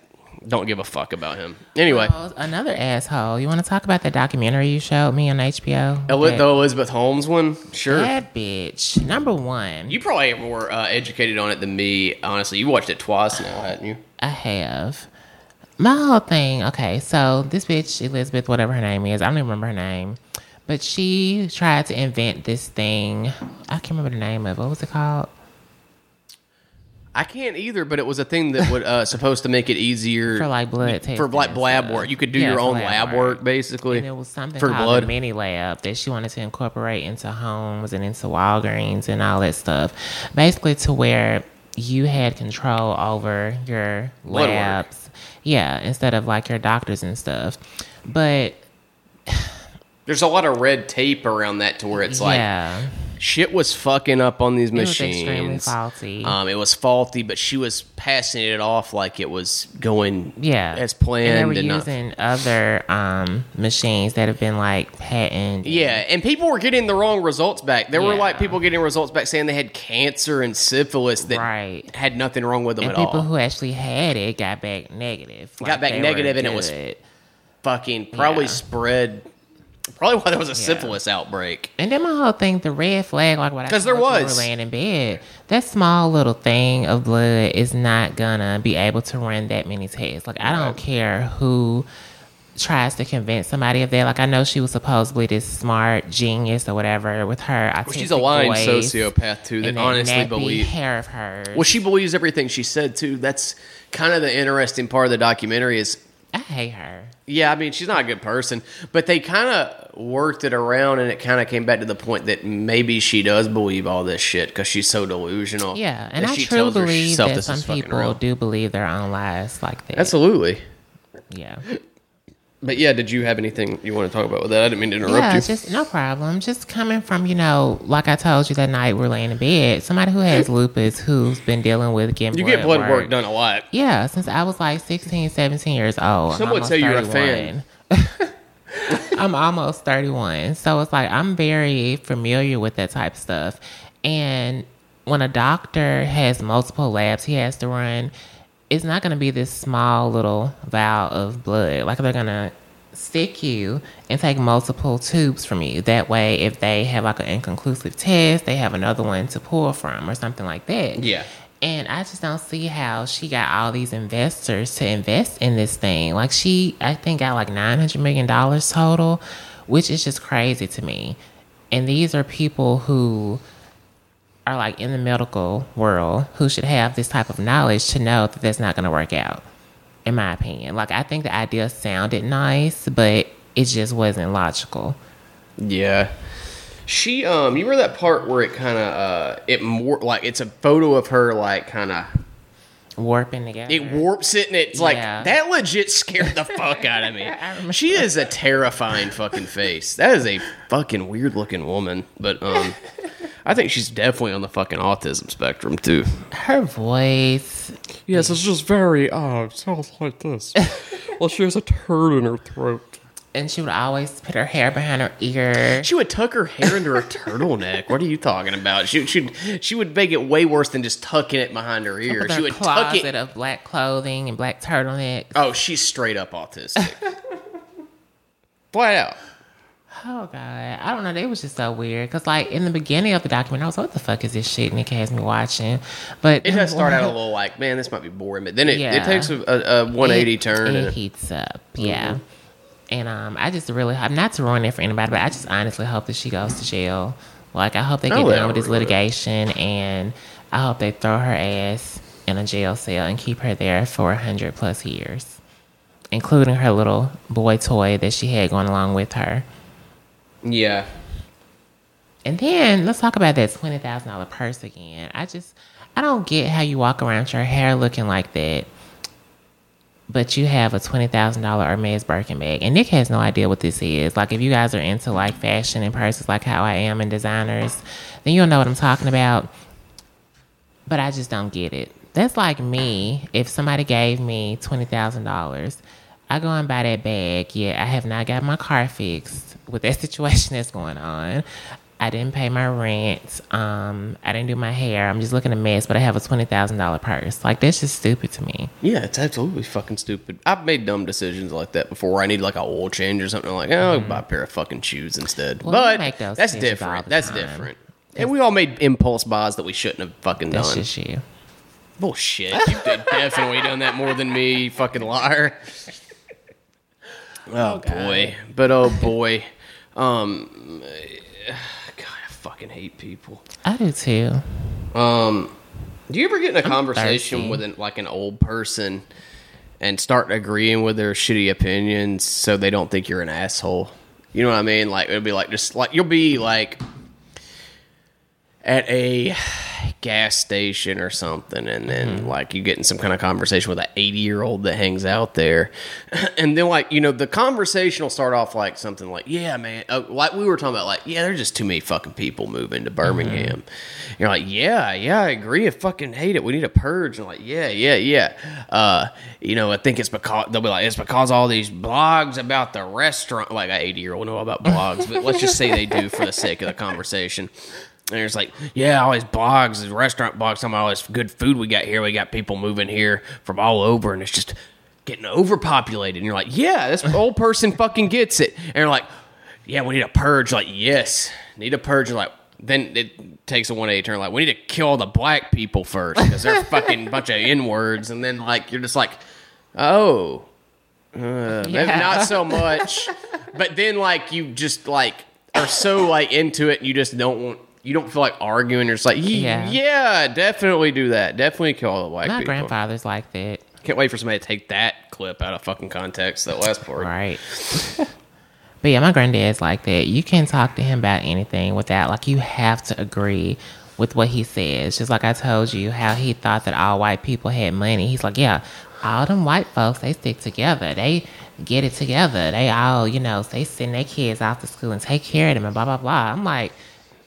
Speaker 1: don't give a fuck about him. Anyway,
Speaker 2: Oh, another asshole. You want to talk about the documentary you showed me on HBO?
Speaker 1: Eli-
Speaker 2: That-
Speaker 1: the Elizabeth Holmes one, sure.
Speaker 2: That bitch. Number one,
Speaker 1: You probably are more uh, educated on it than me. Honestly, you watched it twice now, hadn't you?
Speaker 2: I have. My whole thing, okay, so this bitch, Elizabeth, whatever her name is, I don't even remember her name, but she tried to invent this thing. I can't remember the name of it. What was it called?
Speaker 1: I can't either, but it was a thing that was uh, supposed to make it easier
Speaker 2: For like blood testing.
Speaker 1: for like lab
Speaker 2: stuff.
Speaker 1: work. You could do
Speaker 2: Yeah,
Speaker 1: your own lab work, basically.
Speaker 2: And it was something
Speaker 1: for blood.
Speaker 2: mini lab that she wanted to incorporate into homes and into Walgreens and all that stuff. Basically, to where you had control over your
Speaker 1: Blood work.
Speaker 2: labs. Yeah, instead of like your doctors and stuff. But
Speaker 1: There's a lot of red tape around that to where it's like
Speaker 2: yeah,
Speaker 1: shit was fucking up on these machines.
Speaker 2: It was extremely faulty.
Speaker 1: Um, it was faulty, but she was passing it off like it was going
Speaker 2: Yeah,
Speaker 1: as planned.
Speaker 2: And they were
Speaker 1: and not-
Speaker 2: using other um, machines that have been like patented.
Speaker 1: yeah, and people were getting the wrong results back. There were like people getting results back saying they had cancer and syphilis that
Speaker 2: Right.
Speaker 1: had nothing wrong with them
Speaker 2: and
Speaker 1: at
Speaker 2: people
Speaker 1: all.
Speaker 2: who actually had it got back negative.
Speaker 1: Got back negative and it was. Fucking probably
Speaker 2: Yeah.
Speaker 1: spread. Probably why there was a syphilis outbreak.
Speaker 2: And then my whole thing, the red flag, like what I
Speaker 1: because there
Speaker 2: we
Speaker 1: was.
Speaker 2: laying in bed. That small little thing of blood is not gonna be able to run that many tests. Like I don't care who tries to convince somebody of that. Like I know she was supposedly this smart genius or whatever with her.
Speaker 1: I well, she's a lying
Speaker 2: voice
Speaker 1: sociopath too that
Speaker 2: that
Speaker 1: honestly
Speaker 2: nappy
Speaker 1: believes.
Speaker 2: hair of her.
Speaker 1: Well, she believes everything she said too. That's kind of the interesting part of the documentary. Is
Speaker 2: I hate her.
Speaker 1: yeah, I mean she's not a good person, but they kind of worked it around, and it kind of came back to the point that maybe she does believe all this shit because she's so delusional.
Speaker 2: Yeah, and I
Speaker 1: she
Speaker 2: truly
Speaker 1: tells
Speaker 2: believe that some people
Speaker 1: real.
Speaker 2: do believe their own lies like that.
Speaker 1: Absolutely.
Speaker 2: yeah.
Speaker 1: But yeah, did you have anything you want to talk about with that? I didn't mean to interrupt
Speaker 2: Yeah,
Speaker 1: you.
Speaker 2: just no problem. Just coming from, you know, like I told you that night we're laying in bed, somebody who has lupus who's been dealing with getting
Speaker 1: you get blood work done a lot.
Speaker 2: Yeah, since I was like 16, 17 years old.
Speaker 1: Some would say you're a fan.
Speaker 2: I'm almost 31. So it's like I'm very familiar with that type of stuff. And when a doctor has multiple labs he has to run, it's not going to be this small little vial of blood. Like they're going to stick you and take multiple tubes from you. That way, if they have like an inconclusive test, they have another one to pull from or something like that.
Speaker 1: Yeah.
Speaker 2: And I just don't see how she got all these investors to invest in this thing. Like she, I think, got like nine hundred million dollars total, which is just crazy to me. And these are people who are like in the medical world who should have this type of knowledge to know that that's not going to work out. In my opinion, like I think the idea sounded nice, but it just wasn't logical.
Speaker 1: Yeah. She um you remember that part where it kind of uh it more like it's a photo of her like kind of
Speaker 2: Warping together.
Speaker 1: it warps it and it's like
Speaker 2: Yeah.
Speaker 1: that legit scared the fuck out of me. She is a terrifying fucking face. That is a fucking weird looking woman, but um I think she's definitely on the fucking autism spectrum too.
Speaker 2: Her voice,
Speaker 3: Yes, it's just very, oh, it sounds like this. well, she has a turd in her throat.
Speaker 2: And she would always put her hair behind her ear.
Speaker 1: She would tuck her hair into her turtleneck. What are you talking about? She she she would make it way worse than just tucking it behind her ear.
Speaker 2: With
Speaker 1: She
Speaker 2: her
Speaker 1: would tuck it.
Speaker 2: of black clothing and black turtleneck.
Speaker 1: Oh, she's straight up autistic. Flat out.
Speaker 2: Oh god, I don't know. It was just so weird because, like, in the beginning of the document, I was, like, "What the fuck is this shit?" Nick has me watching, but
Speaker 1: It does start out a little like, man, this might be boring, but then it, it takes a, a, a 180 turn.
Speaker 2: It
Speaker 1: and- Mm-hmm.
Speaker 2: heats up, yeah. And um, I just really hope not to ruin it for anybody, but I just honestly hope that she goes to jail. Like, I hope they get
Speaker 1: Oh,
Speaker 2: done with this litigation, and I hope they throw her ass in a jail cell and keep her there for a hundred plus years, including her little boy toy that she had going along with her.
Speaker 1: yeah.
Speaker 2: And then let's talk about that twenty thousand dollar purse again. I just I don't get how you walk around with your hair looking like that, but you have a twenty thousand dollar Hermes Birkin bag. And Nick has no idea what this is. Like if you guys are into like fashion and purses like how I am and designers, then you'll know what I'm talking about. But I just don't get it. That's like me if somebody gave me twenty thousand dollars. I go and buy that bag. Yeah, I have not got my car fixed with that situation that's going on. I didn't pay my rent. Um, I didn't do my hair. I'm just looking a mess, but I have a twenty thousand dollar purse. Like that's just stupid to me.
Speaker 1: Yeah, it's absolutely fucking stupid. I've made dumb decisions like that before. I need like a oil change or something. I'm like, oh, I'll buy a pair of fucking shoes instead.
Speaker 2: Well,
Speaker 1: but that's different. That's
Speaker 2: time.
Speaker 1: different. And we all made impulse buys that we shouldn't have fucking
Speaker 2: That's
Speaker 1: done.
Speaker 2: just you.
Speaker 1: Bullshit. You've definitely done that more than me, you fucking liar. Oh, boy. But oh boy. Um fucking hate people.
Speaker 2: I do too.
Speaker 1: Um do you ever get in a conversation
Speaker 2: thirsty.
Speaker 1: with an, like an old person and start agreeing with their shitty opinions so they don't think you're an asshole? You know what I mean? Like it'll be like just like you'll be like at a gas station or something, and then like you get in some kind of conversation with an 80 year old that hangs out there, and then like you know the conversation will start off like something like, "Yeah, man," uh, like we were talking about, like, "Yeah, there's just too many fucking people moving to Birmingham." You're like, "Yeah, yeah, I agree. I fucking hate it. We need a purge." And like, "Yeah, yeah, yeah." Uh, you know, I think it's because they'll be like, "It's because all these blogs about the restaurant." Like, an 80 year old know about blogs, but let's just say they do for the sake of the conversation. And it's like, yeah, all these blogs, these restaurant blogs, talking about all this good food we got here. We got people moving here from all over, and it's just getting overpopulated. And you're like, yeah, this old person fucking gets it. And you're like, yeah, we need a purge. Like, yes, need a purge. And like, then it takes a 180 turn. Like, we need to kill the black people first because they're fucking bunch of N words. And then, like, you're just like, oh, uh, maybe
Speaker 2: Yeah.
Speaker 1: not so much. but then, like, you just, like, are so, like, into it, and you just don't want, you don't feel like arguing. You're just like, yeah,
Speaker 2: Yeah.
Speaker 1: definitely do that. Definitely kill all the black
Speaker 2: My
Speaker 1: people.
Speaker 2: grandfather's like that.
Speaker 1: Can't wait for somebody to take that clip out of fucking context, that last part.
Speaker 2: Right. but yeah, my granddad's like that. You can't talk to him about anything without like you have to agree with what he says. Just like I told you how he thought that all white people had money. He's like, yeah, all them white folks they stick together. They get it together. They all you know they send their kids off to school and take care of them and blah blah blah. I'm like.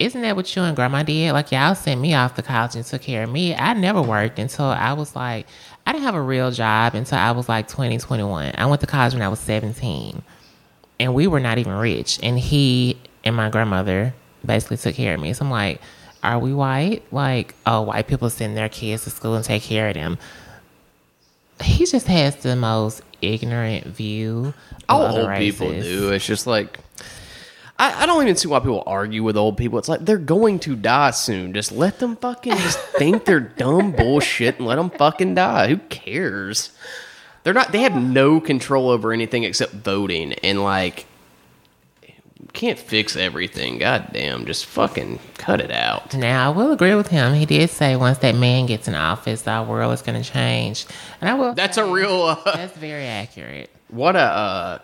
Speaker 2: Isn't that what you and grandma did? Like, y'all sent me off to college and took care of me. I never worked until I was like, I didn't have a real job until I was like 20, 21. I went to college when I was 17 and we were not even rich. And he and my grandmother basically took care of me. So I'm like, are we white? Like, oh, white people send their kids to school and take care of them. He just has the most ignorant view. Of
Speaker 1: All old people do. It's just like I, I don't even see why people argue with old people. It's like they're going to die soon. Just let them fucking just think they're dumb bullshit and let them fucking die. Who cares? They're not. They have no control over anything except voting and like can't fix everything. God damn, just fucking cut it out.
Speaker 2: Now, I will agree with him. He did say once that man gets in office, our world is going to change. And I will.
Speaker 1: That's a real. Uh,
Speaker 2: That's very accurate.
Speaker 1: what a uh,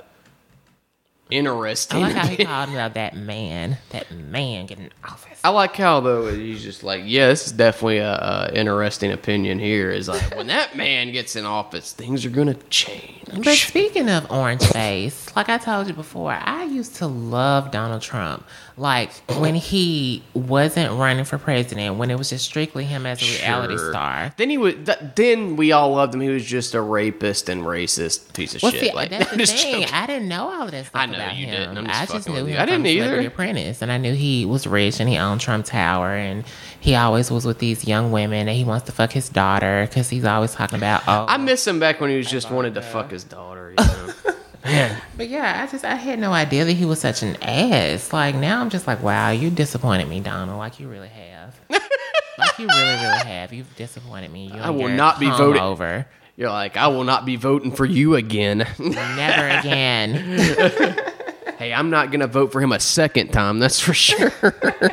Speaker 1: interesting.
Speaker 2: I like how he called out that man. That man getting office.
Speaker 1: I like how though he's just like, yeah, this is definitely a, a interesting opinion. Here is like when that man gets in office, things are gonna change.
Speaker 2: But speaking of orange face, like I told you before, I used to love Donald Trump. Like when he wasn't running for president, when it was just strictly him as a reality star.
Speaker 1: Then he was. Th- then we all loved him. He was just a rapist and racist piece of
Speaker 2: Well,
Speaker 1: shit.
Speaker 2: see,
Speaker 1: Like,
Speaker 2: that's the thing.
Speaker 1: joking.
Speaker 2: I didn't know all of stuff
Speaker 1: I know you
Speaker 2: him.
Speaker 1: didn't. I'm just
Speaker 2: I just knew him.
Speaker 1: I didn't either.
Speaker 2: Apprentice, and I knew he was rich and he owned Trump Tower, and he always was with these young women, and he wants to fuck his daughter because he's always talking about oh.
Speaker 1: I miss him back when he was just wanted to fuck his daughter. You know? Man,
Speaker 2: But yeah, I just I had no idea that he was such an ass. Like now I'm just like, wow, you disappointed me, Donald. Like you really have. like you really, really have. You've disappointed me. You
Speaker 1: I will not be voting-
Speaker 2: over.
Speaker 1: you're like, I will not be voting for you again.
Speaker 2: Never again.
Speaker 1: hey, I'm not gonna vote for him a second time. That's for sure.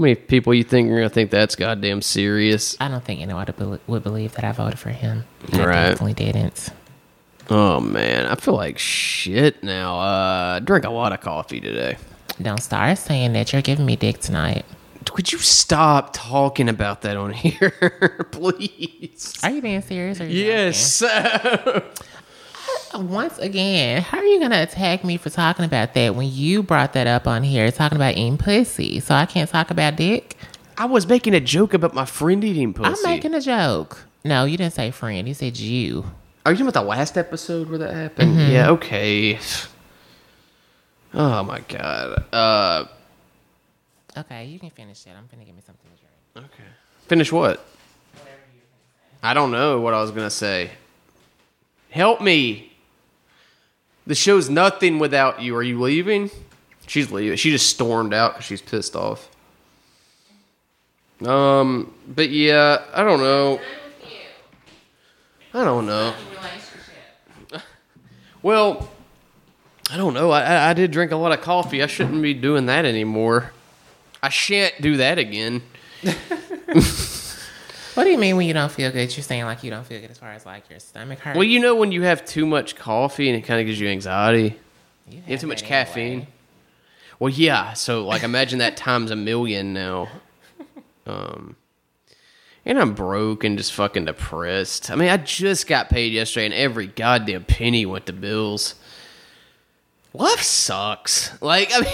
Speaker 1: How many people you think are gonna think that's goddamn serious?
Speaker 2: I don't think anyone would would believe that I voted for him. I
Speaker 1: Right.
Speaker 2: definitely didn't.
Speaker 1: Oh man, I feel like shit now. Uh, drink a lot of coffee today.
Speaker 2: Don't start saying that you're giving me dick tonight.
Speaker 1: Could you stop talking about that on here, please?
Speaker 2: Are you being serious? Or
Speaker 1: Yes.
Speaker 2: Once again, how are you gonna attack me for talking about that when you brought that up on here, talking about eating pussy? So I can't talk about dick.
Speaker 1: I was making a joke about my friend eating pussy.
Speaker 2: I'm making a joke. No, you didn't say friend. You said you.
Speaker 1: Are you talking about the last episode where that happened? Yeah. Okay. Oh my god. Uh.
Speaker 2: Okay, you can finish that. I'm gonna give me something to drink.
Speaker 1: Okay. Finish what? I don't know what I was gonna say. Help me. The show's nothing without you. Are you leaving? She's leaving. She just stormed out because she's pissed off. Um, but yeah, I don't know. I don't know. Well, I don't know. I, I- I did drink a lot of coffee. I shouldn't be doing that anymore. I shan't do that again.
Speaker 2: What do you mean when you don't feel good? You're saying like you don't feel good as far as like your stomach hurts.
Speaker 1: Well, you know when you have too much coffee and it kind of gives you anxiety.
Speaker 2: You
Speaker 1: You have too much
Speaker 2: anyway.
Speaker 1: caffeine. Well, yeah. So like, imagine that times a million now. Um, And I'm broke and just fucking depressed. I mean, I just got paid yesterday and every goddamn penny went to bills. Life sucks. Like, I mean,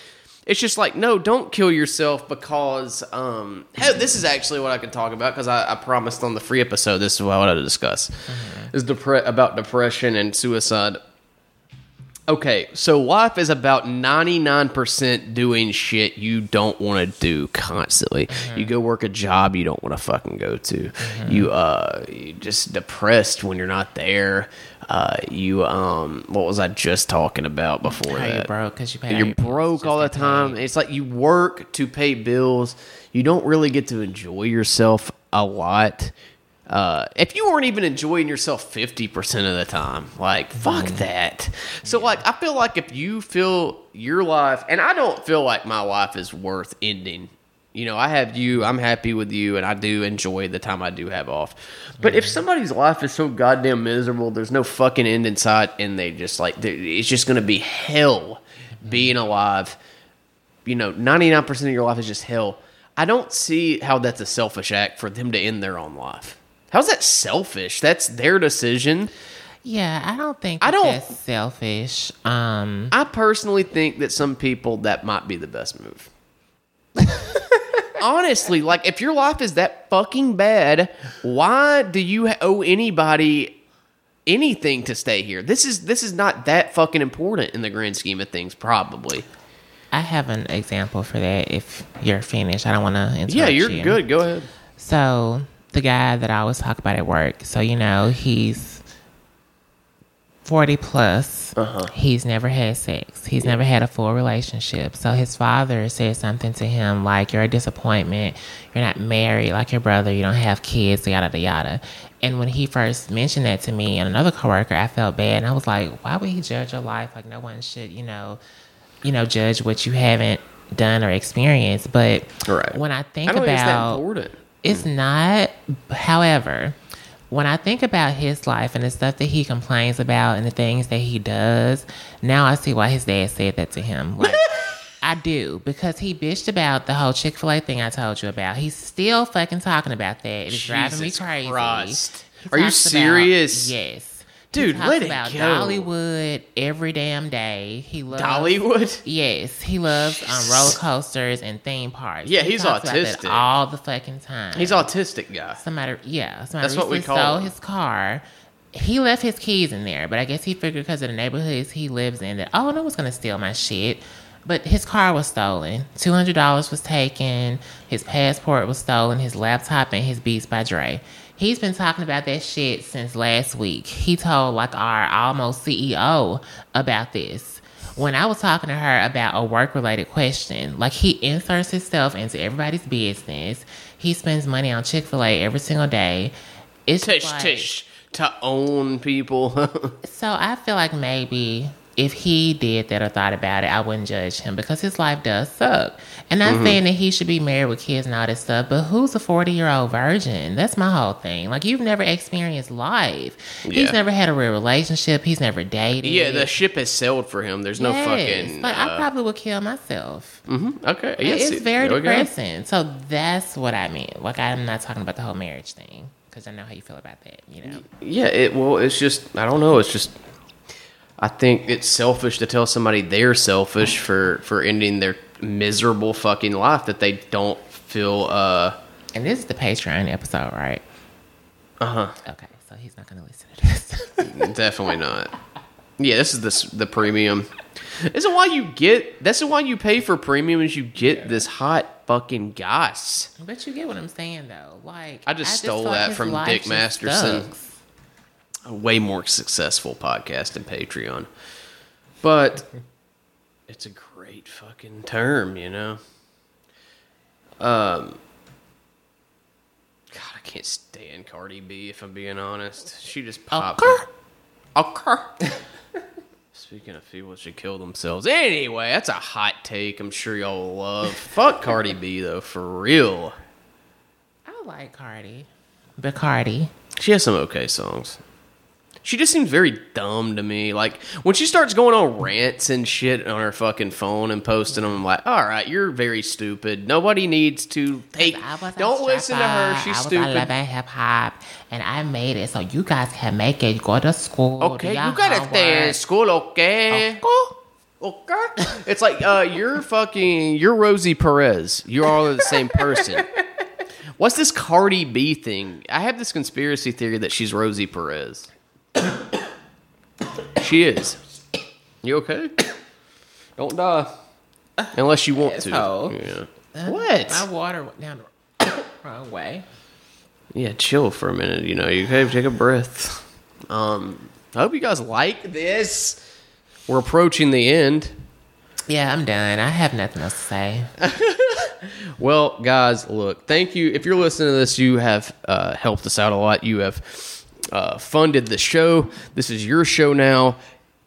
Speaker 1: it's just like, no, don't kill yourself because, um, hell, this is actually what I can talk about because I, I promised on the free episode this is what I wanted to discuss. Is depre- about depression and suicide. Okay, so life is about 99% doing shit you don't want to do constantly. You go work a job you don't want to fucking go to. You uh you just depressed when you're not there. Uh you um what was I just talking about before
Speaker 2: How
Speaker 1: that?
Speaker 2: broke because you pay.
Speaker 1: You're broke all the time. It's like you work to pay bills. You don't really get to enjoy yourself a lot. Uh, if you weren't even enjoying yourself 50% of the time, like, fuck mm. that. So, like, I feel like if you feel your life, and I don't feel like my life is worth ending. You know, I have you, I'm happy with you, and I do enjoy the time I do have off. But if mm. somebody's life is so goddamn miserable, there's no fucking end in sight, and they just like, it's just gonna be hell mm. being alive you know, 99% of your life is just hell. I don't see how that's a selfish act for them to end their own life. How's that selfish? That's their decision.
Speaker 2: Yeah, I don't think
Speaker 1: I don't-
Speaker 2: that's selfish. Um,
Speaker 1: I personally think that some people that might be the best move. Honestly, like if your life is that fucking bad, why do you owe anybody anything to stay here? This is this is not that fucking important in the grand scheme of things probably.
Speaker 2: I have an example for that. If you're finished, I don't want to interrupt
Speaker 1: Yeah, you're
Speaker 2: you.
Speaker 1: good. Go ahead.
Speaker 2: So the guy that I always talk about at work. So you know he's forty plus.
Speaker 1: Uh-huh.
Speaker 2: He's never had sex. He's never had a full relationship. So his father said something to him like, "You're a disappointment. You're not married like your brother. You don't have kids. Yada yada yada." And when he first mentioned that to me and another coworker, I felt bad, and I was like, "Why would he judge your life? Like no one should, you know, you know, judge what you haven't done or experienced." But
Speaker 1: Right.
Speaker 2: when I think
Speaker 1: I
Speaker 2: about
Speaker 1: it's
Speaker 2: it's not. However, when I think about his life and the stuff that he complains about and the things that he does, now I see why his dad said that to him. Like, I do because he bitched about the whole Chick Fil A thing I told you about. He's still fucking talking about that. It's driving me crazy.
Speaker 1: Are you
Speaker 2: talks about-
Speaker 1: serious?
Speaker 2: yes.
Speaker 1: Dude,
Speaker 2: he talks
Speaker 1: let it
Speaker 2: about
Speaker 1: go.
Speaker 2: Dollywood every damn day. He loves
Speaker 1: Dollywood?
Speaker 2: Yes, he loves um, roller coasters and theme parks.
Speaker 1: Yeah,
Speaker 2: He
Speaker 1: he's
Speaker 2: talks about that
Speaker 1: autistic.
Speaker 2: all the fucking time.
Speaker 1: He's autistic guy.
Speaker 2: Somebody, yeah, somebody
Speaker 1: That's what we call
Speaker 2: stole
Speaker 1: him.
Speaker 2: his car. He left his keys in there, but I guess he figured because of the neighborhoods he lives in that oh no one's gonna steal my shit. But his car was stolen. Two hundred dollars was taken. His passport was stolen. His laptop and his Beats by Dre. He's been talking about that shit since last week. He told like our almost CEO about this when I was talking to her about a work related question, like he inserts himself into everybody's business. He spends money on Chick fil A every single day. It's
Speaker 1: Tish,
Speaker 2: like.
Speaker 1: To own people.
Speaker 2: So I feel like maybe if he did that or thought about it, I wouldn't judge him because his life does suck. And
Speaker 1: Mm-hmm.
Speaker 2: saying that he should be married with kids and all this stuff, but who's a 40 year old virgin? That's my whole thing. Like, you've never experienced life.
Speaker 1: Yeah.
Speaker 2: He's never had a real relationship. He's never dated.
Speaker 1: yeah, the ship has sailed for him. There's no
Speaker 2: Yes.
Speaker 1: fucking.
Speaker 2: Like, I
Speaker 1: uh,
Speaker 2: probably would kill myself.
Speaker 1: okay. Yes,
Speaker 2: it's very depressing. So that's what I mean. Like I'm not talking about the whole marriage thing because I know how you feel about that. You know,
Speaker 1: Yeah, it well, it's just I don't know. It's just I think it's selfish to tell somebody they're selfish for for ending their miserable fucking life that they don't feel. uh
Speaker 2: and this is the Patreon episode, right?
Speaker 1: Uh huh.
Speaker 2: Okay, so he's not going to listen to this.
Speaker 1: Definitely not. Yeah, this is the the premium. This is why you get. This is why you pay for premium. Is you get this hot fucking gas.
Speaker 2: but you get what I'm saying, though. Like
Speaker 1: I just stole
Speaker 2: feel like
Speaker 1: that from Dick Masterson.
Speaker 2: sucks.
Speaker 1: A way more successful podcast than Patreon. But it's a great fucking term, you know. Um God, I can't stand Cardi B if I'm being honest. She just popped.
Speaker 2: Okay.
Speaker 1: Speaking of people that should kill themselves. Anyway, that's a hot take I'm sure y'all will love. Fuck Cardi B though, for real.
Speaker 2: I like Cardi, but Cardi.
Speaker 1: She has some okay songs. She just seems very dumb to me. Like when she starts going on rants and shit on her fucking phone and posting them, I'm like, all right, you're very stupid. Nobody needs to take.
Speaker 2: I
Speaker 1: Don't listen to her. She's
Speaker 2: I was
Speaker 1: stupid.
Speaker 2: loving hip hop, and I made it so you guys can make it. Go to school.
Speaker 1: Okay, you gotta stay in school, okay? Okay. It's like uh, you're fucking you're Rosie Perez. You're all the same person. What's this Cardi B thing? I have this conspiracy theory that she's Rosie Perez. She is. You okay? Don't die. Unless you want to.
Speaker 2: Asshole.
Speaker 1: Yeah. What?
Speaker 2: My water went down the wrong way.
Speaker 1: Yeah, chill for a minute. You know, you gotta take a breath. Um, I hope you guys like this. We're approaching the end.
Speaker 2: Yeah, I'm done. I have nothing else to say.
Speaker 1: Well, guys, look, thank you. If you're listening to this, you have uh, helped us out a lot. You have uh, funded the show. This is your show now.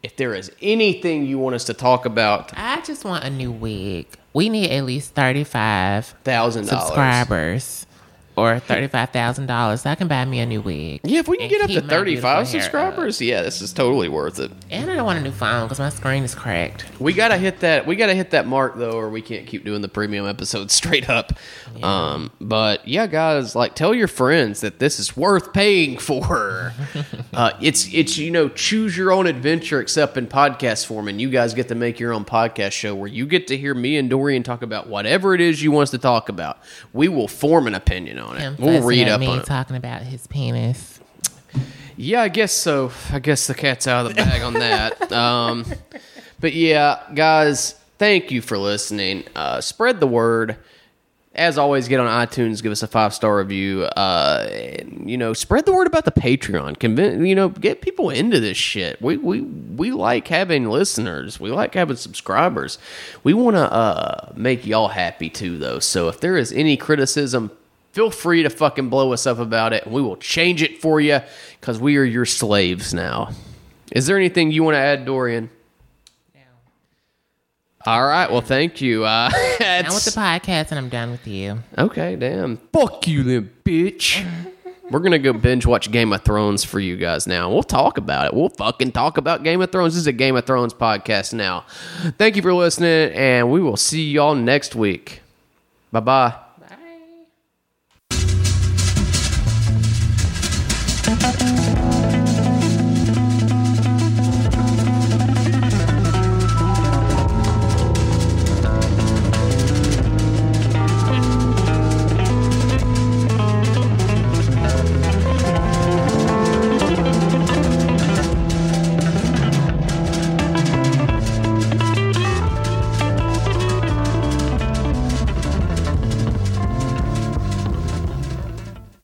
Speaker 1: If there is anything you want us to talk about,
Speaker 2: I just want a new wig. We need at least 35
Speaker 1: thousand dollars.
Speaker 2: subscribers or $35,000 so I can buy me a new wig.
Speaker 1: Yeah, if we can get up to 35
Speaker 2: beautiful hair
Speaker 1: subscribers, yeah, this is totally worth it.
Speaker 2: And I don't want a new phone because my screen is cracked.
Speaker 1: We gotta hit that. We gotta hit that mark though, or we can't keep doing the premium episodes straight up. Um, but yeah, guys, like tell your friends that this is worth paying for. uh, it's it's you know choose your own adventure, except in podcast form, and you guys get to make your own podcast show where you get to hear me and Dorian talk about whatever it is you want us to talk about. We will form an opinion on it.
Speaker 2: Him
Speaker 1: we'll read up
Speaker 2: me
Speaker 1: on it.
Speaker 2: talking about his penis.
Speaker 1: Yeah, I guess so. I guess the cat's out of the bag on that. Um, but yeah, guys, thank you for listening. Uh, spread the word. As always, get on iTunes, give us a five star review. Uh, and, you know, spread the word about the Patreon. Convince, you know, get people into this shit. We we we like having listeners. We like having subscribers. We want to uh, make y'all happy too, though. So if there is any criticism, feel free to fucking blow us up about it, and we will change it for you because we are your slaves now. Is there anything you want to add, Dorian? No. All right. Well, thank you. Uh,
Speaker 2: Now with the podcast, and I'm done with you.
Speaker 1: Okay, damn. Fuck you then, bitch. We're gonna go binge watch Game of Thrones for you guys now. We'll talk about it. We'll fucking talk about Game of Thrones. This is a Game of Thrones podcast now. Thank you for listening, and we will see y'all next week. Bye. Bye.
Speaker 2: Thank you.